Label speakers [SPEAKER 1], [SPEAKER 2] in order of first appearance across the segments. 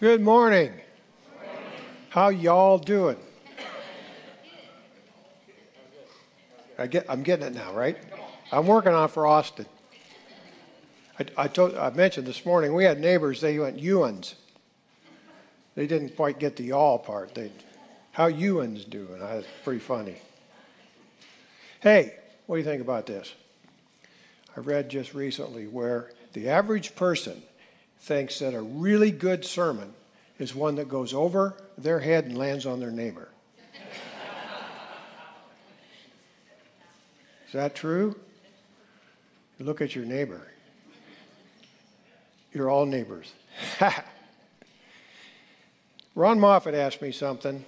[SPEAKER 1] Good morning. How y'all doing? I get, I'm getting it now, right? I'm working on for Austin. I, I, told, I mentioned this morning we had neighbors. They went Ewans. They didn't quite get the y'all part. They, how Ewans doing? That's pretty funny. Hey, what do you think about this? I read just recently where the average person thinks that a really good sermon is one that goes over their head and lands on their neighbor. Is that true? look at your neighbor. You're all neighbors. Ron Moffat asked me something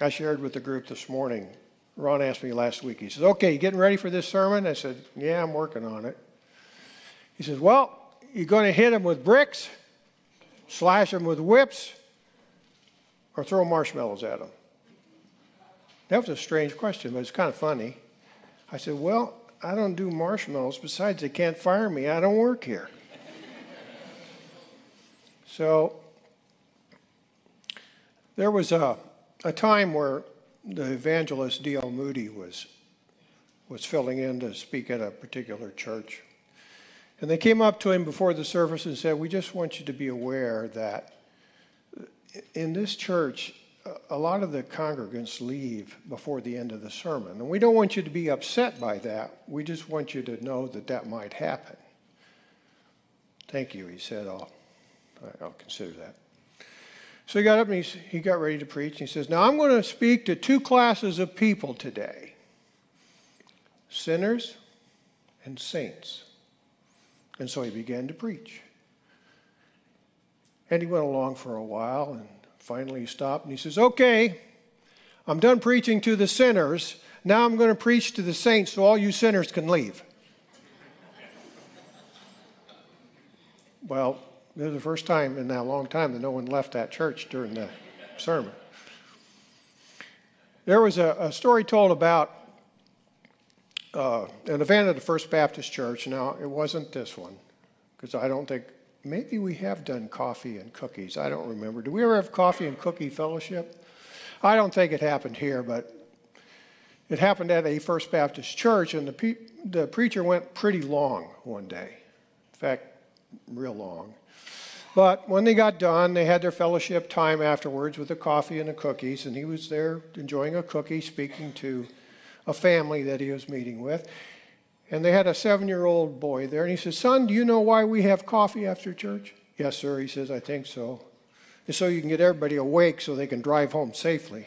[SPEAKER 1] I shared with the group this morning. Ron asked me last week. He says, Okay, you getting ready for this sermon? I said, Yeah, I'm working on it. He says, Well, you're going to hit them with bricks, slash them with whips, or throw marshmallows at them? That was a strange question, but it's kind of funny. I said, Well, I don't do marshmallows. Besides, they can't fire me. I don't work here. so there was a, a time where the evangelist D.L. Moody was, was filling in to speak at a particular church. And they came up to him before the service and said, We just want you to be aware that in this church, a lot of the congregants leave before the end of the sermon. And we don't want you to be upset by that. We just want you to know that that might happen. Thank you, he said. I'll, I'll consider that. So he got up and he, he got ready to preach. He says, Now I'm going to speak to two classes of people today sinners and saints. And so he began to preach. And he went along for a while, and finally he stopped and he says, Okay, I'm done preaching to the sinners. Now I'm going to preach to the saints so all you sinners can leave. well, this is the first time in that long time that no one left that church during the sermon. There was a, a story told about uh, an event at the First Baptist Church. Now, it wasn't this one, because I don't think, maybe we have done coffee and cookies. I don't remember. Do we ever have coffee and cookie fellowship? I don't think it happened here, but it happened at a First Baptist church, and the, pe- the preacher went pretty long one day. In fact, real long. But when they got done, they had their fellowship time afterwards with the coffee and the cookies, and he was there enjoying a cookie, speaking to a family that he was meeting with. And they had a seven year old boy there, and he says, Son, do you know why we have coffee after church? Yes, sir. He says, I think so. And so you can get everybody awake so they can drive home safely.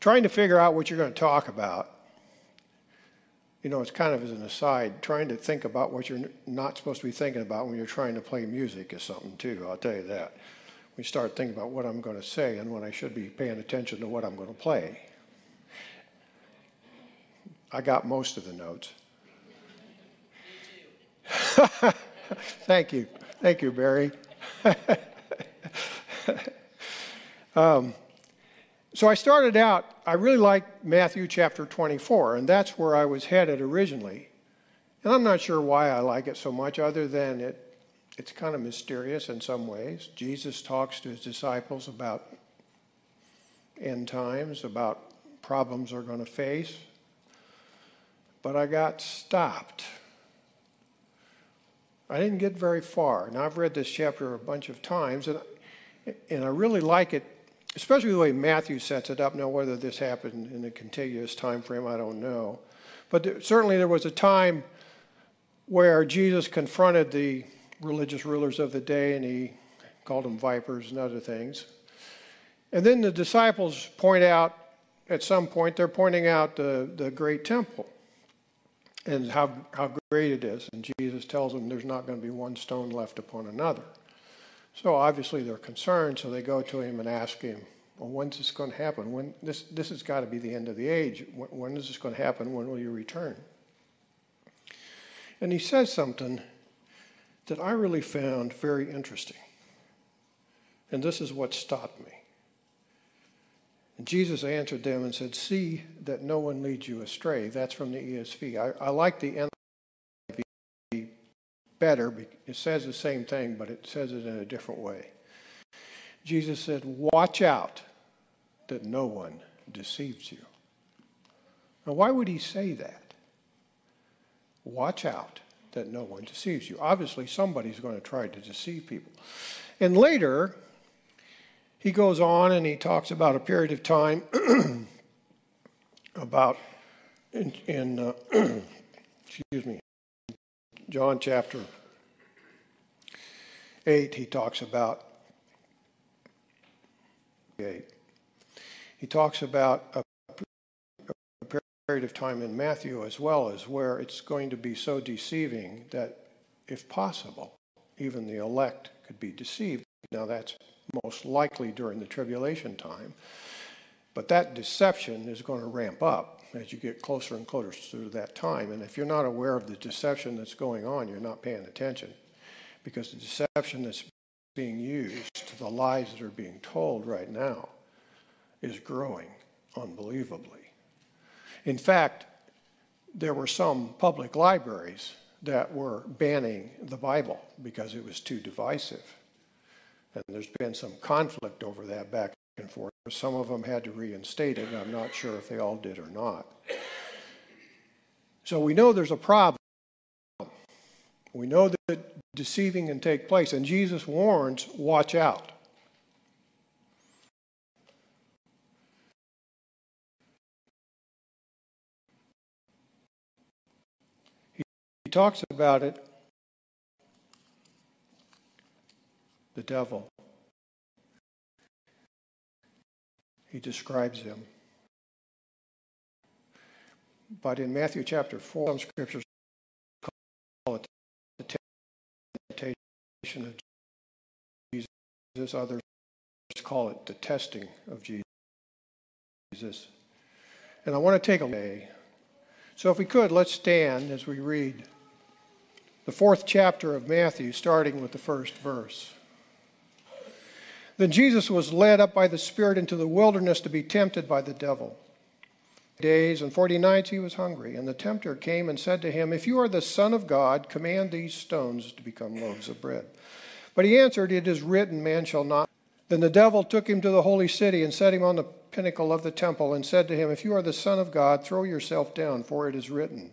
[SPEAKER 1] Trying to figure out what you're going to talk about you know, it's kind of as an aside, trying to think about what you're not supposed to be thinking about when you're trying to play music is something too, I'll tell you that. We start thinking about what I'm going to say and when I should be paying attention to what I'm going to play. I got most of the notes. Thank you. Thank you, Barry. um, so I started out, I really liked Matthew chapter 24, and that's where I was headed originally. And I'm not sure why I like it so much, other than it, it's kind of mysterious in some ways. Jesus talks to his disciples about end times, about problems they're going to face. But I got stopped. I didn't get very far. Now, I've read this chapter a bunch of times, and, and I really like it especially the way Matthew sets it up. Now, whether this happened in a contiguous time frame, I don't know. But there, certainly there was a time where Jesus confronted the religious rulers of the day and he called them vipers and other things. And then the disciples point out, at some point, they're pointing out the, the great temple and how, how great it is. And Jesus tells them there's not going to be one stone left upon another. So obviously they're concerned, so they go to him and ask him, well, when's this going to happen? When this this has got to be the end of the age. When, when is this going to happen? When will you return? And he says something that I really found very interesting. And this is what stopped me. And Jesus answered them and said, See that no one leads you astray. That's from the ESV. I, I like the NIV better. It says the same thing, but it says it in a different way. Jesus said, Watch out that no one deceives you. Now, why would he say that? Watch out that no one deceives you. Obviously, somebody's going to try to deceive people. And later, he goes on and he talks about a period of time about in, in uh, excuse me, John chapter 8, he talks about 8. He talks about a, period of time in Matthew as well as where it's going to be so deceiving that, if possible, even the elect could be deceived. Now, that's most likely during the tribulation time. But that deception is going to ramp up as you get closer and closer to that time. And if you're not aware of the deception that's going on, you're not paying attention. Because the deception that's being used, to the lies that are being told right now, is growing unbelievably. In fact, there were some public libraries that were banning the Bible because it was too divisive. And there's been some conflict over that back and forth. Some of them had to reinstate it, I'm not sure if they all did or not. So we know there's a problem. We know that deceiving can take place, and Jesus warns watch out. Talks about it the devil. He describes him. But in Matthew chapter 4, some scriptures call it the temptation of Jesus, others call it the testing of Jesus. And I want to take a day. So if we could, let's stand as we read the fourth chapter of Matthew, starting with the first verse. Then Jesus was led up by the Spirit into the wilderness to be tempted by the devil. Days and forty nights he was hungry, and the tempter came and said to him, If you are the Son of God, command these stones to become loaves of bread. But he answered, It is written, Man shall not. Then the devil took him to the holy city and set him on the pinnacle of the temple and said to him, If you are the Son of God, throw yourself down, for it is written,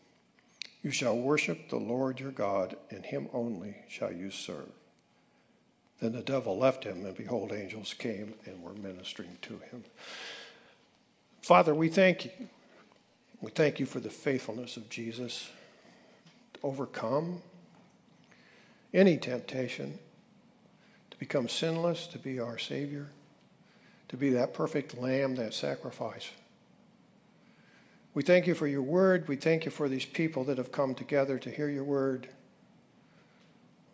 [SPEAKER 1] you shall worship the Lord your God, and him only shall you serve. Then the devil left him, and behold, angels came and were ministering to him. Father, we thank you. We thank you for the faithfulness of Jesus to overcome any temptation, to become sinless, to be our Savior, to be that perfect lamb, that sacrifice we thank you for your word. We thank you for these people that have come together to hear your word.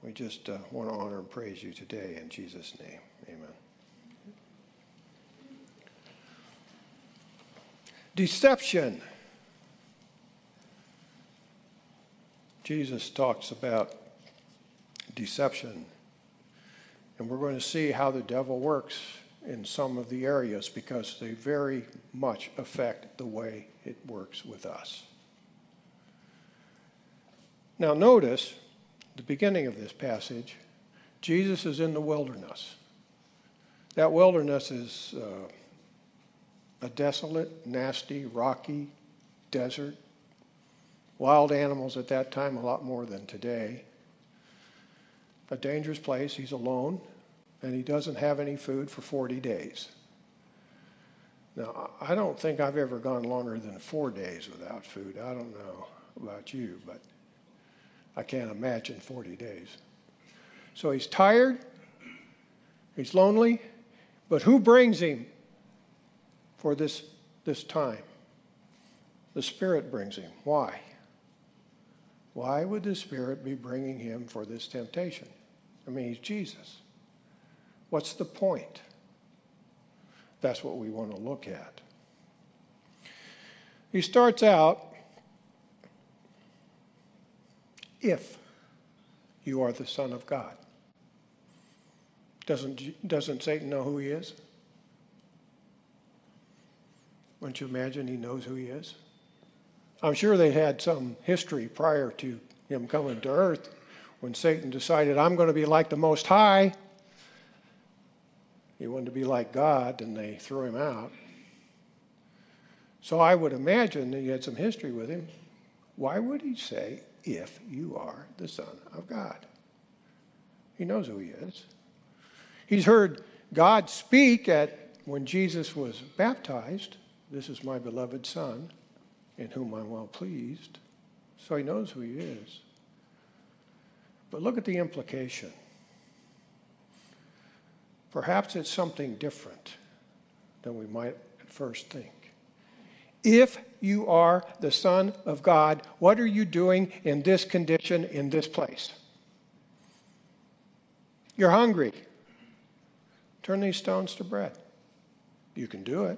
[SPEAKER 1] We just uh, want to honor and praise you today in Jesus' name. Amen. Deception. Jesus talks about deception, and we're going to see how the devil works in some of the areas because they very much affect the way it works with us. Now, notice the beginning of this passage Jesus is in the wilderness. That wilderness is uh, a desolate, nasty, rocky desert. Wild animals at that time, a lot more than today. A dangerous place. He's alone and he doesn't have any food for 40 days. Now, I don't think I've ever gone longer than four days without food. I don't know about you, but I can't imagine 40 days. So he's tired, he's lonely, but who brings him for this, this time? The Spirit brings him. Why? Why would the Spirit be bringing him for this temptation? I mean, he's Jesus. What's the point? That's what we want to look at. He starts out if you are the Son of God. Doesn't, doesn't Satan know who he is? Wouldn't you imagine he knows who he is? I'm sure they had some history prior to him coming to earth when Satan decided, I'm going to be like the Most High. He wanted to be like God, and they threw him out. So I would imagine that he had some history with him. Why would he say, if you are the Son of God? He knows who he is. He's heard God speak at when Jesus was baptized. This is my beloved Son, in whom I'm well pleased. So he knows who he is. But look at the implication. Perhaps it's something different than we might at first think. If you are the Son of God, what are you doing in this condition, in this place? You're hungry. Turn these stones to bread. You can do it.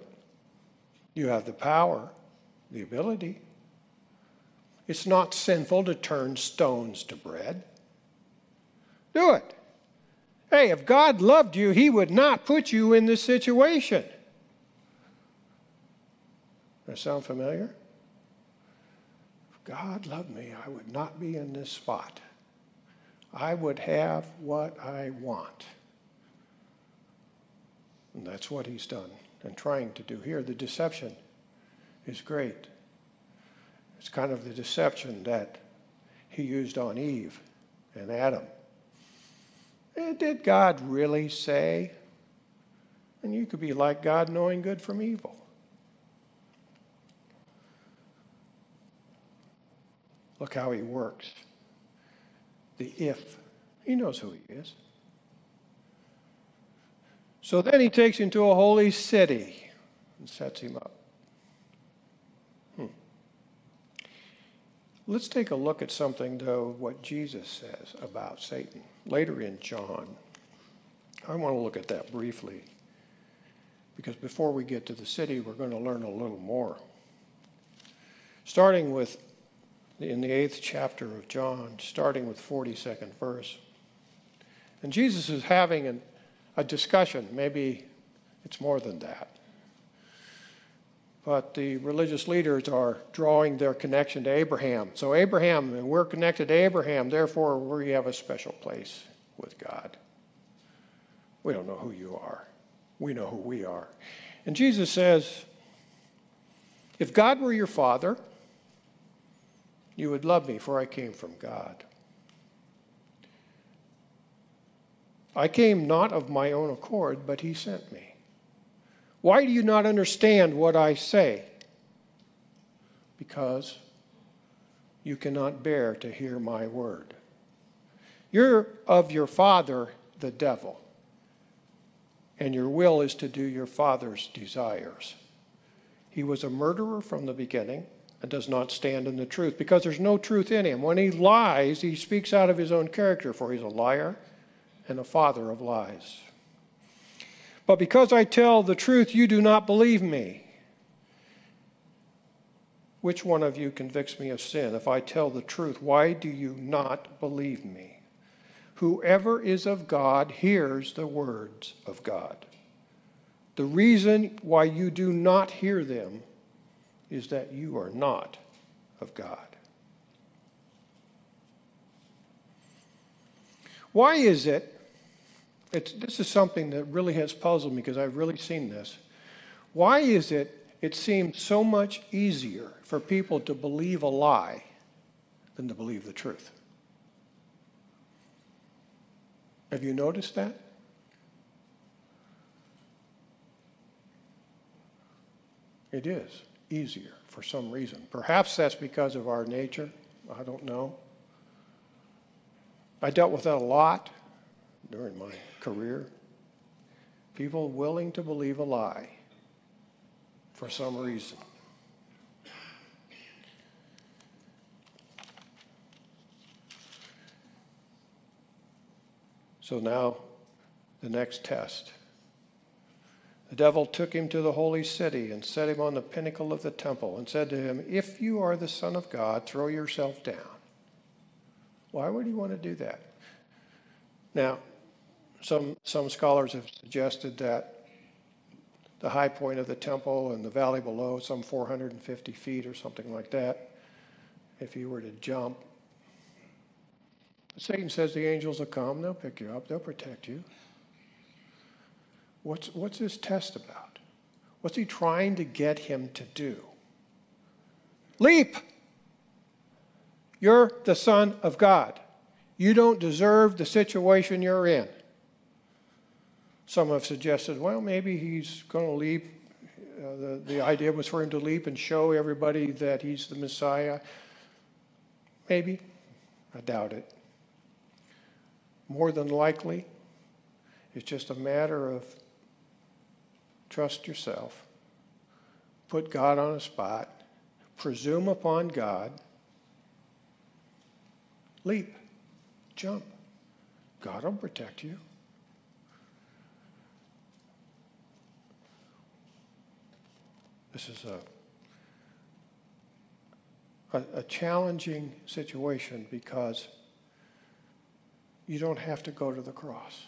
[SPEAKER 1] You have the power, the ability. It's not sinful to turn stones to bread. Do it. Hey, if God loved you, He would not put you in this situation. Does that sound familiar? If God loved me, I would not be in this spot. I would have what I want. And that's what He's done and trying to do here. The deception is great. It's kind of the deception that He used on Eve and Adam. Eh, did God really say? And you could be like God knowing good from evil. Look how he works. The if. He knows who he is. So then he takes him to a holy city and sets him up. Hmm. Let's take a look at something, though, what Jesus says about Satan later in John. I want to look at that briefly because before we get to the city, we're going to learn a little more. Starting with in the eighth chapter of John, starting with 42nd verse. And Jesus is having an, a discussion. Maybe it's more than that. But the religious leaders are drawing their connection to Abraham. So, Abraham, and we're connected to Abraham, therefore, we have a special place with God. We don't know who you are, we know who we are. And Jesus says, If God were your father, you would love me, for I came from God. I came not of my own accord, but he sent me. Why do you not understand what I say? Because you cannot bear to hear my word. You're of your father, the devil, and your will is to do your father's desires. He was a murderer from the beginning and does not stand in the truth because there's no truth in him. When he lies, he speaks out of his own character, for he's a liar and a father of lies. But because I tell the truth, you do not believe me. Which one of you convicts me of sin? If I tell the truth, why do you not believe me? Whoever is of God hears the words of God. The reason why you do not hear them is that you are not of God. Why is it? It's, this is something that really has puzzled me because I've really seen this. Why is it it seems so much easier for people to believe a lie than to believe the truth? Have you noticed that? It is easier for some reason. Perhaps that's because of our nature. I don't know. I dealt with that a lot during my career. People willing to believe a lie for some reason. So now, the next test. The devil took him to the holy city and set him on the pinnacle of the temple and said to him, If you are the Son of God, throw yourself down. Why would he want to do that? Now, some, some scholars have suggested that the high point of the temple and the valley below, some 450 feet or something like that, if you were to jump. Satan says the angels will come, they'll pick you up, they'll protect you. What's, what's this test about? What's he trying to get him to do? Leap! You're the Son of God. You don't deserve the situation you're in. Some have suggested, well, maybe he's going to leap. Uh, the, the idea was for him to leap and show everybody that he's the Messiah. Maybe. I doubt it. More than likely, it's just a matter of trust yourself, put God on a spot, presume upon God, leap, jump. God will protect you. This is a, a, a, challenging situation because you don't have to go to the cross.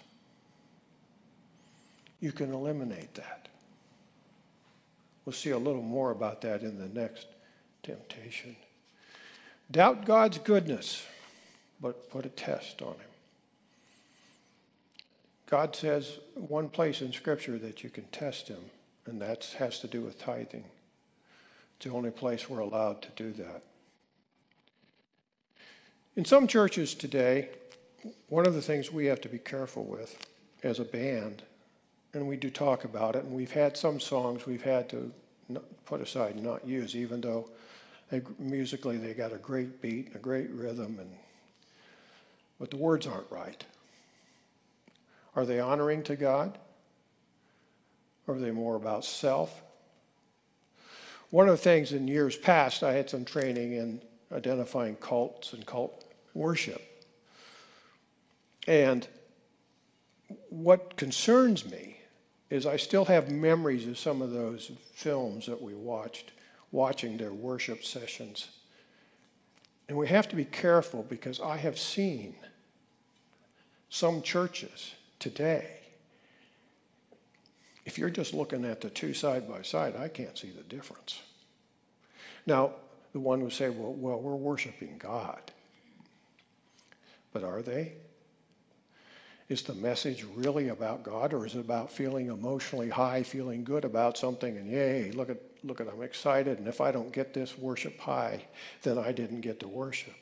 [SPEAKER 1] You can eliminate that. We'll see a little more about that in the next temptation. Doubt God's goodness, but put a test on him. God says one place in Scripture that you can test him, and that has to do with tithing. It's the only place we're allowed to do that. In some churches today, one of the things we have to be careful with as a band and we do talk about it. And we've had some songs we've had to put aside and not use, even though they, musically they got a great beat and a great rhythm, and but the words aren't right. Are they honoring to God? Are they more about self? One of the things in years past, I had some training in identifying cults and cult worship. And what concerns me is I still have memories of some of those films that we watched, watching their worship sessions. And we have to be careful because I have seen some churches today. If you're just looking at the two side by side, I can't see the difference. Now, the one would say, well, well, we're worshiping God. But are they? Is the message really about God, or is it about feeling emotionally high, feeling good about something, and yay, look at, look at, I'm excited, and if I don't get this worship high, then I didn't get to worship.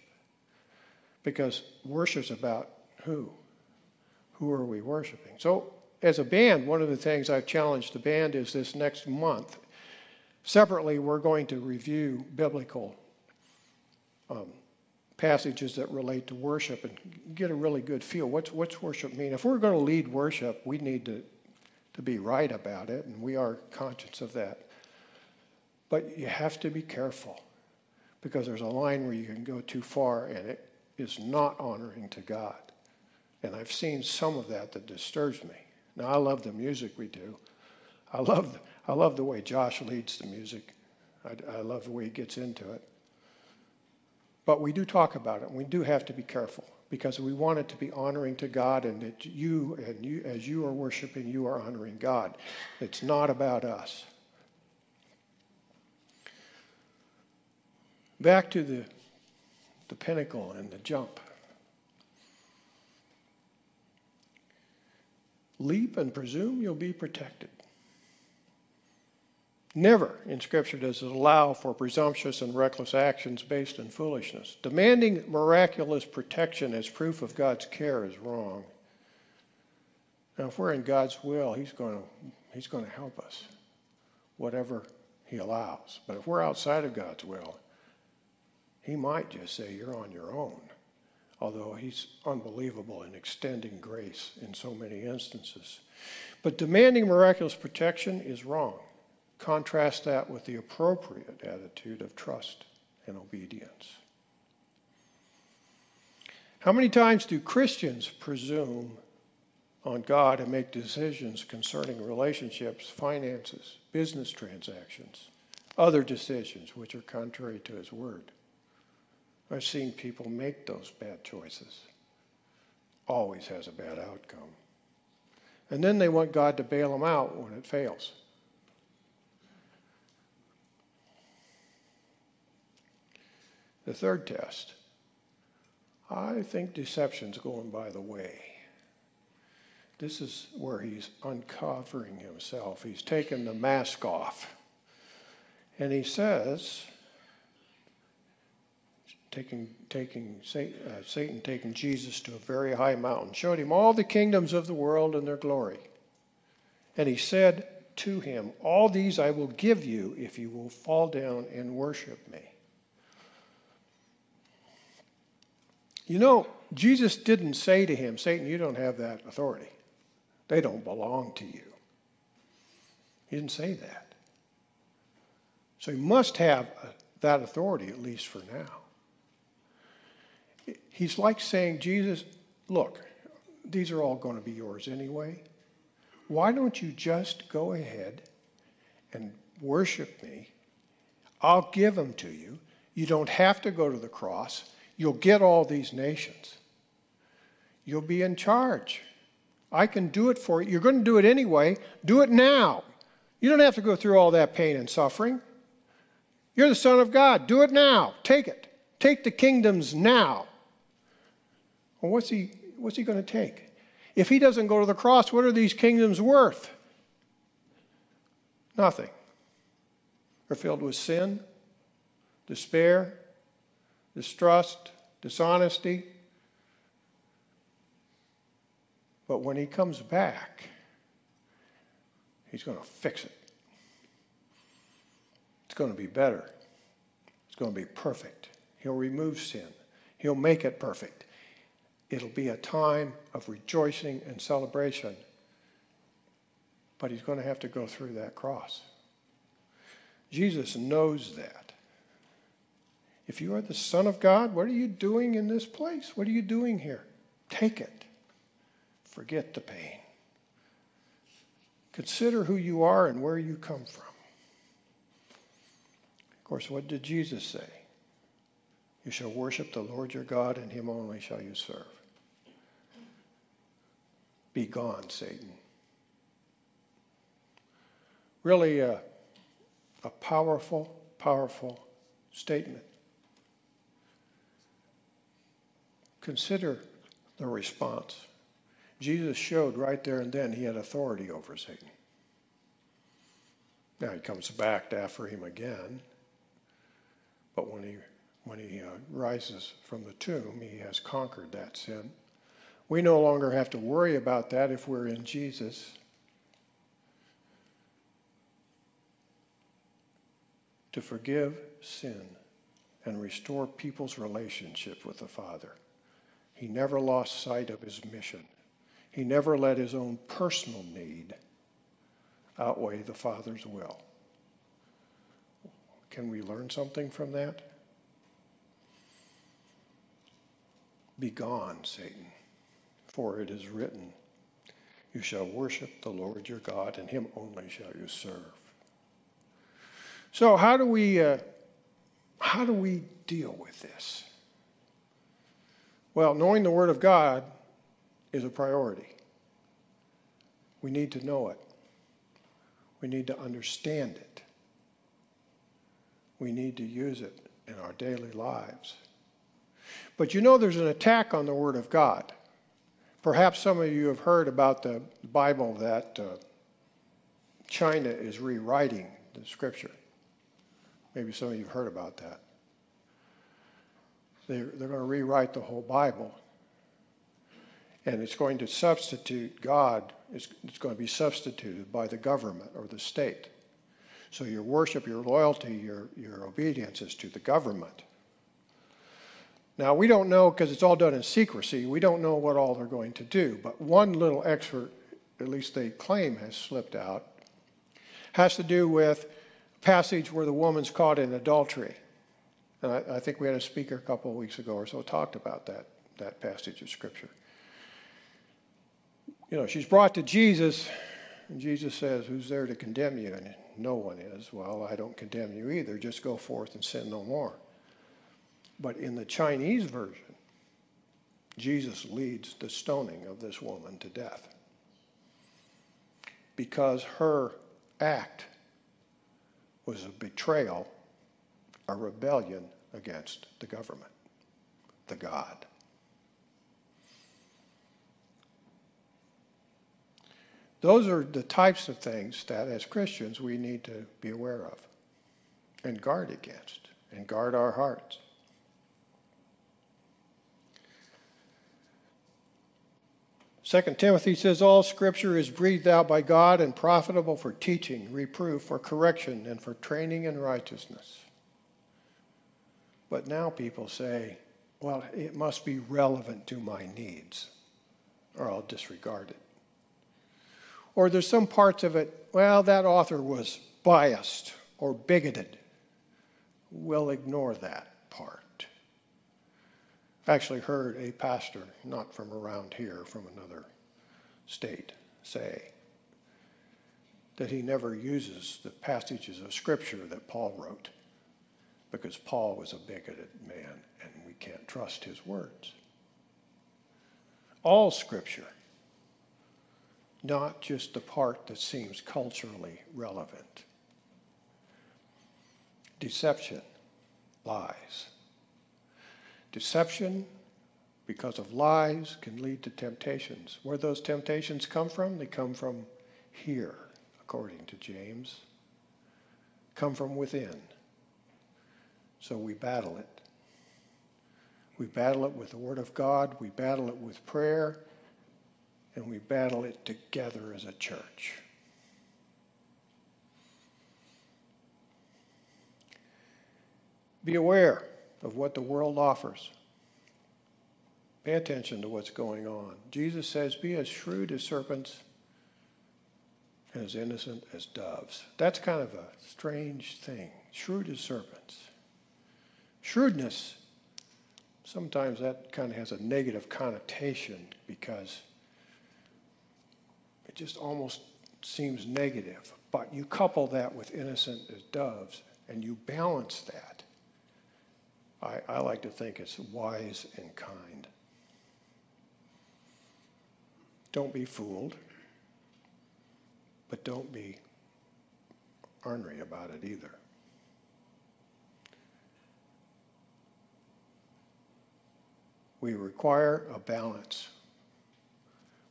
[SPEAKER 1] Because worship's about who? Who are we worshiping? So, as a band, one of the things I've challenged the band is this next month. Separately, we're going to review biblical um, passages that relate to worship and get a really good feel. What's, what's worship mean? If we're going to lead worship, we need to, to be right about it, and we are conscious of that. But you have to be careful because there's a line where you can go too far and it is not honoring to God. And I've seen some of that that disturbs me. Now, I love the music we do. I love, I love the way Josh leads the music. I, I love the way he gets into it. But we do talk about it, we do have to be careful because we want it to be honoring to God, and that you and you, as you are worshiping, you are honoring God. It's not about us. Back to the, the pinnacle and the jump. Leap and presume you'll be protected. Never in Scripture does it allow for presumptuous and reckless actions based in foolishness. Demanding miraculous protection as proof of God's care is wrong. Now, if we're in God's will, He's going to, he's going to help us, whatever He allows. But if we're outside of God's will, He might just say, You're on your own. Although He's unbelievable in extending grace in so many instances. But demanding miraculous protection is wrong. Contrast that with the appropriate attitude of trust and obedience. How many times do Christians presume on God and make decisions concerning relationships, finances, business transactions, other decisions which are contrary to His Word. I've seen people make those bad choices. Always has a bad outcome. And then they want God to bail them out when it fails. The third test I think deception's going by the way. This is where he's uncovering himself. He's taken the mask off. And he says, taking, taking Satan, uh, Satan taking Jesus to a very high mountain, showed him all the kingdoms of the world and their glory. And he said to him, All these I will give you if you will fall down and worship me. You know, Jesus didn't say to him, Satan, you don't have that authority. They don't belong to you. He didn't say that. So he must have uh, that authority, at least for now. He's like saying, Jesus, look, these are all going to be yours anyway. Why don't you just go ahead and worship me? I'll give them to you. You don't have to go to the cross. You'll get all these nations. You'll be in charge. I can do it for you. You're going to do it anyway. Do it now. You don't have to go through all that pain and suffering. You're the Son of God. Do it now. Take it. Take the kingdoms now. Well, what's he, what's he going to take? If he doesn't go to the cross, what are these kingdoms worth? Nothing. They're filled with sin, despair, distrust, dishonesty. But when he comes back, he's going to fix it. It's going to be better. It's going to be perfect. He'll remove sin, he'll make it perfect. It'll be a time of rejoicing and celebration. But he's going to have to go through that cross. Jesus knows that. If you are the Son of God, what are you doing in this place? What are you doing here? Take it. Forget the pain. Consider who you are and where you come from. Of course, what did Jesus say? You shall worship the Lord your God, and him only shall you serve. Be gone, Satan. Really a, a powerful, powerful statement. Consider the response. Jesus showed right there and then he had authority over Satan. Now he comes back to after him again, but when he when he uh, rises from the tomb, he has conquered that sin. We no longer have to worry about that if we're in Jesus. To forgive sin and restore people's relationship with the Father. He never lost sight of his mission. He never let his own personal need outweigh the Father's will. Can we learn something from that? Be gone, Satan, for it is written, You shall worship the Lord your God, and him only shall you serve. So, how do we, uh, how do we deal with this? Well, knowing the Word of God is a priority. We need to know it. We need to understand it. We need to use it in our daily lives. But you know, there's an attack on the Word of God. Perhaps some of you have heard about the Bible that uh, China is rewriting the Scripture. Maybe some of you have heard about that. They're, they're going to rewrite the whole Bible. And it's going to substitute God, it's, it's going to be substituted by the government or the state. So your worship, your loyalty, your, your obedience is to the government. Now, we don't know because it's all done in secrecy. We don't know what all they're going to do. But one little excerpt, at least they claim, has slipped out, has to do with a passage where the woman's caught in adultery. And I, I think we had a speaker a couple of weeks ago or so talked about that, that passage of Scripture. you know, she's brought to Jesus, and Jesus says, Who's there to condemn you? And no one is. Well, I don't condemn you either. Just go forth and sin no more. But in the Chinese version, Jesus leads the stoning of this woman to death because her act was a betrayal, a rebellion against the government, the God. Those are the types of things that, as Christians, we need to be aware of and guard against and guard our hearts. Second Timothy says all scripture is breathed out by God and profitable for teaching, reproof, for correction, and for training in righteousness. But now people say, well, it must be relevant to my needs, or I'll disregard it. Or there's some parts of it, well, that author was biased or bigoted. We'll ignore that part. Actually heard a pastor, not from around here, from another state, say that he never uses the passages of Scripture that Paul wrote because Paul was a bigoted man and we can't trust his words. All Scripture not just the part that seems culturally relevant. Deception, lies. Deception, because of lies, can lead to temptations. Where those temptations come from? They come from here, according to James. Come from within. So we battle it. We battle it with the Word of God, we battle it with prayer, and we battle it together as a church. Be aware of what the world offers. Pay attention to what's going on. Jesus says, Be as shrewd as serpents and as innocent as doves. That's kind of a strange thing. Shrewd as serpents. Shrewdness, sometimes that kind of has a negative connotation because it just almost seems negative. But you couple that with innocent as doves, and you balance that. I, I like to think it's wise and kind. Don't be fooled, but don't be ornery about it either. We require a balance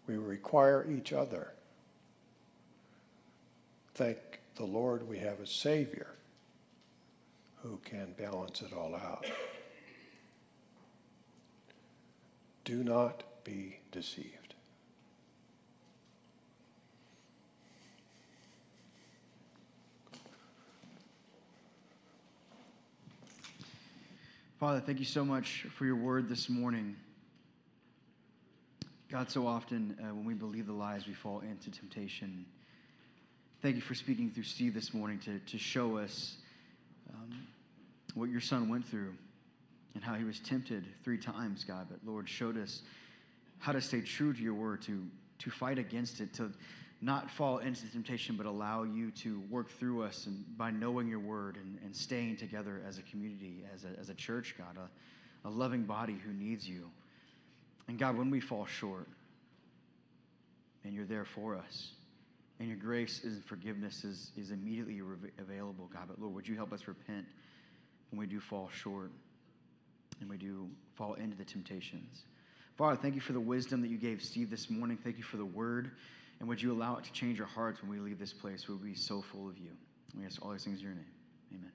[SPEAKER 1] we require each other. Thank the Lord we have a Savior who can balance it all out. Do not be deceived.
[SPEAKER 2] Father, thank you so much for your word this morning. God, so often uh, when we believe the lies, we fall into temptation. Thank you for speaking through Steve this morning to, to show us um, what your son went through and how he was tempted three times, God. But Lord, showed us how to stay true to your word, to, to fight against it, to not fall into temptation, but allow you to work through us and by knowing your word and, and staying together as a community, as a, as a church, God, a, a loving body who needs you. And God, when we fall short, and you're there for us, and your grace and forgiveness is, is immediately available, God. But Lord, would you help us repent when we do fall short and we do fall into the temptations? Father, thank you for the wisdom that you gave Steve this morning. Thank you for the word. And would you allow it to change our hearts when we leave this place? We'll be so full of you. We ask all these things in your name. Amen.